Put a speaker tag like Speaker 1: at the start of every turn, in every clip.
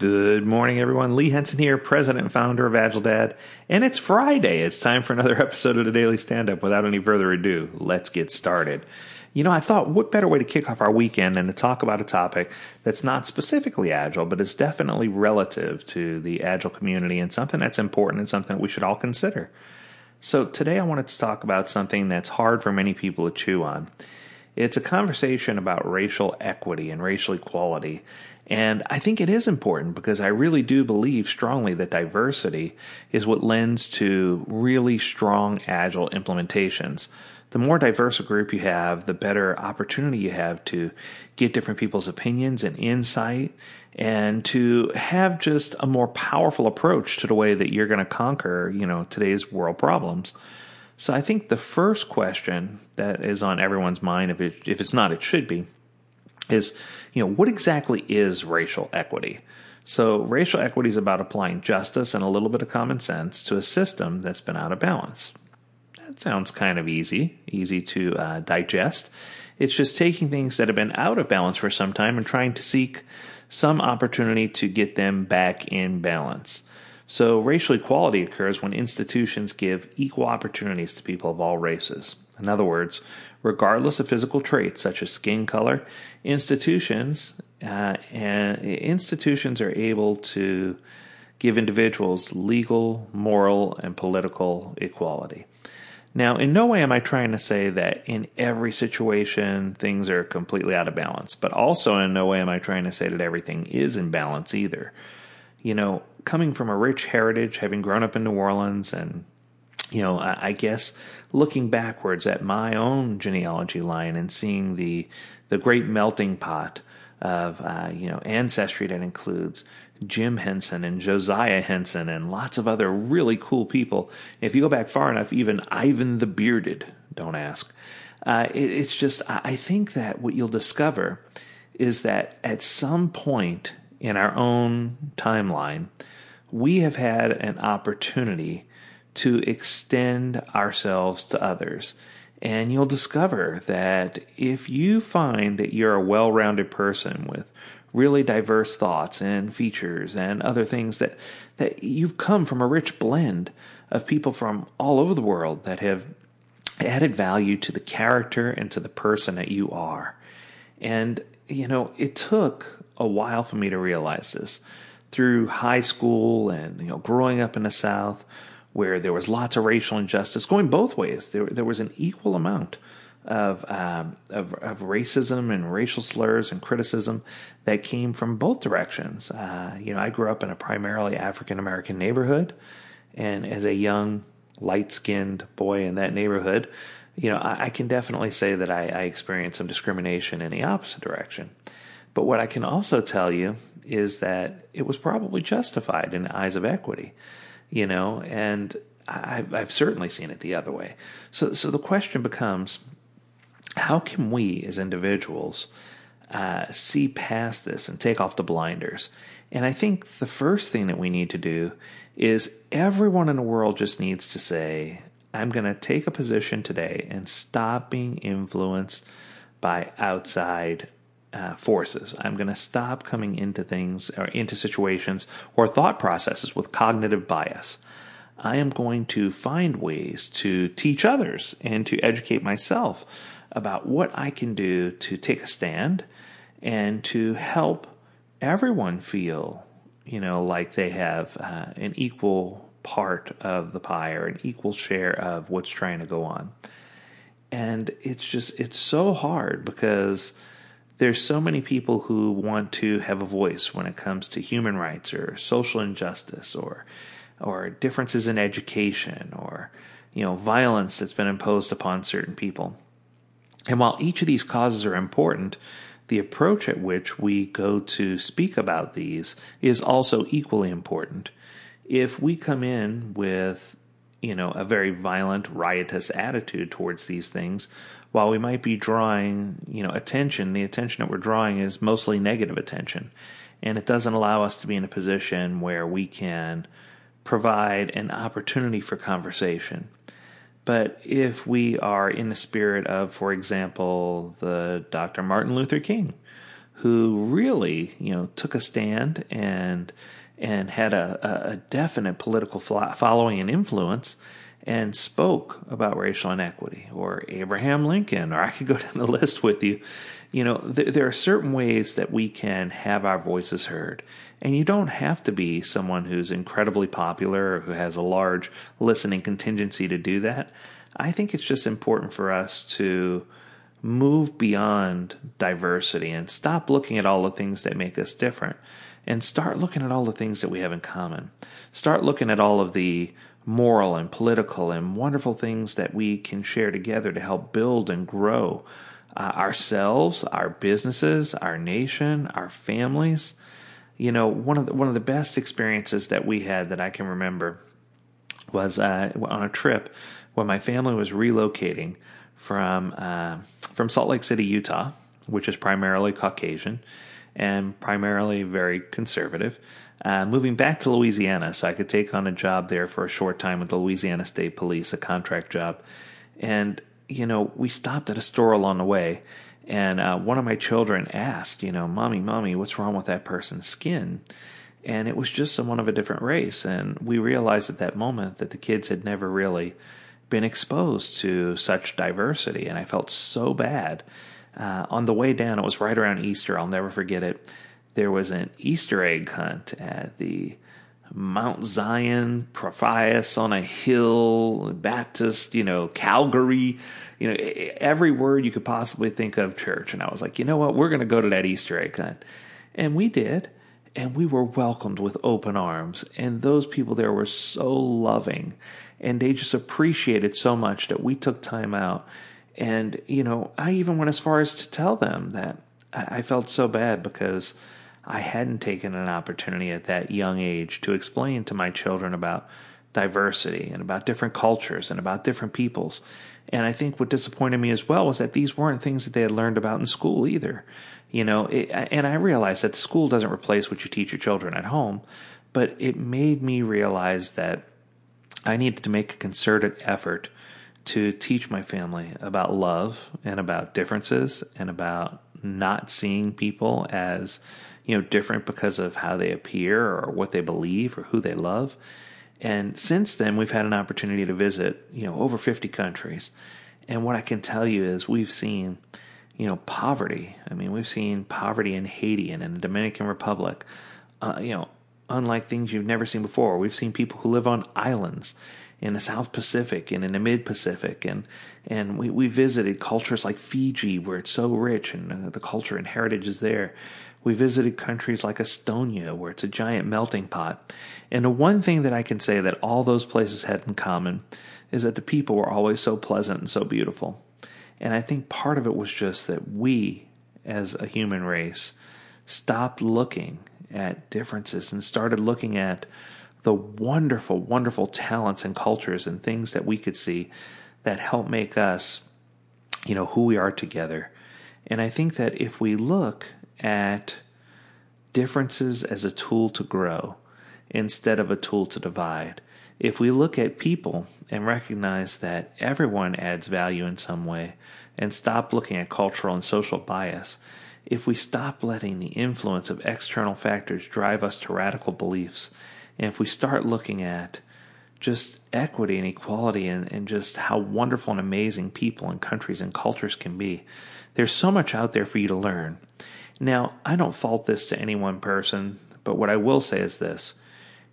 Speaker 1: Good morning, everyone. Lee Henson here, president and founder of AgileDad. And it's Friday. It's time for another episode of the Daily Stand Up. Without any further ado, let's get started. You know, I thought what better way to kick off our weekend than to talk about a topic that's not specifically Agile, but is definitely relative to the Agile community and something that's important and something that we should all consider. So today I wanted to talk about something that's hard for many people to chew on. It's a conversation about racial equity and racial equality. And I think it is important because I really do believe strongly that diversity is what lends to really strong agile implementations. The more diverse a group you have, the better opportunity you have to get different people's opinions and insight and to have just a more powerful approach to the way that you're going to conquer, you know, today's world problems. So I think the first question that is on everyone's mind, if it, if it's not, it should be, is, you know, what exactly is racial equity? So, racial equity is about applying justice and a little bit of common sense to a system that's been out of balance. That sounds kind of easy, easy to uh, digest. It's just taking things that have been out of balance for some time and trying to seek some opportunity to get them back in balance. So, racial equality occurs when institutions give equal opportunities to people of all races. In other words, regardless of physical traits such as skin color, institutions uh, and institutions are able to give individuals legal, moral, and political equality. Now, in no way am I trying to say that in every situation things are completely out of balance, but also in no way am I trying to say that everything is in balance either you know, coming from a rich heritage, having grown up in New Orleans, and you know, I, I guess looking backwards at my own genealogy line and seeing the the great melting pot of uh, you know ancestry that includes Jim Henson and Josiah Henson and lots of other really cool people. If you go back far enough, even Ivan the Bearded. Don't ask. Uh, it, it's just I think that what you'll discover is that at some point in our own timeline, we have had an opportunity to extend ourselves to others. And you'll discover that if you find that you're a well rounded person with really diverse thoughts and features and other things that, that you've come from a rich blend of people from all over the world that have added value to the character and to the person that you are. And, you know, it took a while for me to realize this. Through high school and you know growing up in the South, where there was lots of racial injustice going both ways, there there was an equal amount of, um, of, of racism and racial slurs and criticism that came from both directions. Uh, you know, I grew up in a primarily African American neighborhood, and as a young light skinned boy in that neighborhood, you know, I, I can definitely say that I, I experienced some discrimination in the opposite direction. But what I can also tell you is that it was probably justified in the eyes of equity, you know, and I've, I've certainly seen it the other way. So, so the question becomes how can we as individuals uh, see past this and take off the blinders? And I think the first thing that we need to do is everyone in the world just needs to say, I'm going to take a position today and stop being influenced by outside uh, forces. I'm going to stop coming into things or into situations or thought processes with cognitive bias. I am going to find ways to teach others and to educate myself about what I can do to take a stand and to help everyone feel, you know, like they have uh, an equal part of the pie or an equal share of what's trying to go on. And it's just, it's so hard because there's so many people who want to have a voice when it comes to human rights or social injustice or or differences in education or you know violence that's been imposed upon certain people. And while each of these causes are important, the approach at which we go to speak about these is also equally important. If we come in with you know a very violent riotous attitude towards these things while we might be drawing, you know, attention, the attention that we're drawing is mostly negative attention. And it doesn't allow us to be in a position where we can provide an opportunity for conversation. But if we are in the spirit of, for example, the Dr. Martin Luther King, who really, you know, took a stand and and had a, a definite political following and influence and spoke about racial inequity, or Abraham Lincoln, or I could go down the list with you. You know, th- there are certain ways that we can have our voices heard. And you don't have to be someone who's incredibly popular or who has a large listening contingency to do that. I think it's just important for us to move beyond diversity and stop looking at all the things that make us different and start looking at all the things that we have in common. Start looking at all of the moral and political and wonderful things that we can share together to help build and grow uh, ourselves, our businesses, our nation, our families. You know, one of the, one of the best experiences that we had that I can remember was uh, on a trip when my family was relocating from uh, from Salt Lake City, Utah, which is primarily Caucasian and primarily very conservative, uh, moving back to Louisiana so I could take on a job there for a short time with the Louisiana State Police, a contract job. And, you know, we stopped at a store along the way, and uh, one of my children asked, you know, Mommy, Mommy, what's wrong with that person's skin? And it was just someone of a different race. And we realized at that moment that the kids had never really been exposed to such diversity. And I felt so bad. Uh, on the way down, it was right around Easter, I'll never forget it there was an Easter egg hunt at the Mount Zion, Prophets on a hill, Baptist, you know, Calvary, you know, every word you could possibly think of church. And I was like, you know what? We're going to go to that Easter egg hunt. And we did. And we were welcomed with open arms. And those people there were so loving. And they just appreciated so much that we took time out. And, you know, I even went as far as to tell them that I felt so bad because I hadn't taken an opportunity at that young age to explain to my children about diversity and about different cultures and about different peoples. And I think what disappointed me as well was that these weren't things that they had learned about in school either. You know, it, and I realized that the school doesn't replace what you teach your children at home, but it made me realize that I needed to make a concerted effort to teach my family about love and about differences and about not seeing people as you know, different because of how they appear or what they believe or who they love. And since then, we've had an opportunity to visit, you know, over 50 countries. And what I can tell you is we've seen, you know, poverty. I mean, we've seen poverty in Haiti and in the Dominican Republic, uh, you know, unlike things you've never seen before. We've seen people who live on islands in the South Pacific and in the Mid Pacific, and and we, we visited cultures like Fiji, where it's so rich and uh, the culture and heritage is there. We visited countries like Estonia, where it's a giant melting pot. And the one thing that I can say that all those places had in common is that the people were always so pleasant and so beautiful. And I think part of it was just that we, as a human race, stopped looking at differences and started looking at the wonderful, wonderful talents and cultures and things that we could see that help make us, you know, who we are together. And I think that if we look at differences as a tool to grow instead of a tool to divide, if we look at people and recognize that everyone adds value in some way and stop looking at cultural and social bias, if we stop letting the influence of external factors drive us to radical beliefs and if we start looking at just equity and equality and, and just how wonderful and amazing people and countries and cultures can be, there's so much out there for you to learn. Now, I don't fault this to any one person, but what I will say is this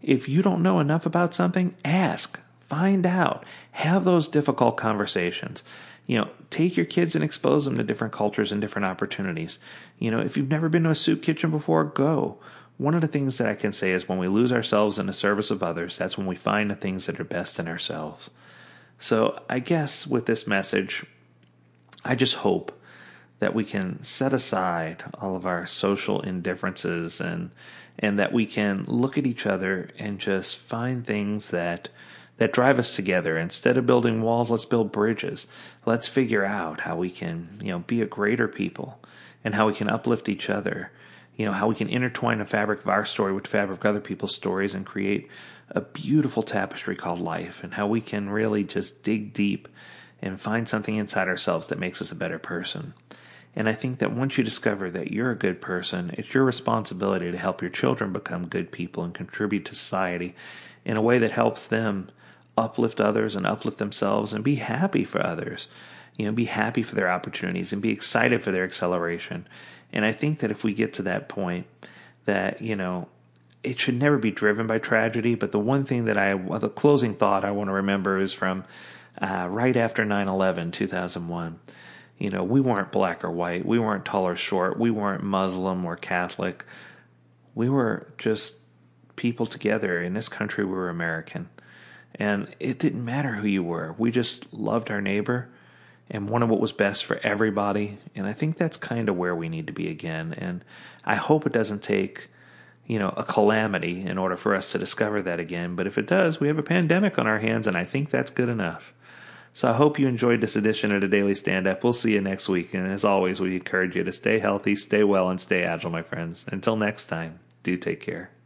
Speaker 1: if you don't know enough about something, ask, find out, have those difficult conversations. You know, take your kids and expose them to different cultures and different opportunities. You know, if you've never been to a soup kitchen before, go one of the things that I can say is when we lose ourselves in the service of others, that's when we find the things that are best in ourselves. So I guess with this message, I just hope that we can set aside all of our social indifferences and and that we can look at each other and just find things that that drive us together. Instead of building walls, let's build bridges. Let's figure out how we can, you know, be a greater people and how we can uplift each other you know, how we can intertwine the fabric of our story with the fabric of other people's stories and create a beautiful tapestry called life, and how we can really just dig deep and find something inside ourselves that makes us a better person. And I think that once you discover that you're a good person, it's your responsibility to help your children become good people and contribute to society in a way that helps them uplift others and uplift themselves and be happy for others. You know, be happy for their opportunities and be excited for their acceleration. And I think that if we get to that point, that, you know, it should never be driven by tragedy. But the one thing that I, the closing thought I want to remember is from uh, right after 9 11, 2001. You know, we weren't black or white. We weren't tall or short. We weren't Muslim or Catholic. We were just people together. In this country, we were American. And it didn't matter who you were. We just loved our neighbor and wanted what was best for everybody. And I think that's kind of where we need to be again. And I hope it doesn't take, you know, a calamity in order for us to discover that again. But if it does, we have a pandemic on our hands, and I think that's good enough. So I hope you enjoyed this edition of the Daily Stand Up. We'll see you next week. And as always, we encourage you to stay healthy, stay well, and stay agile, my friends. Until next time, do take care.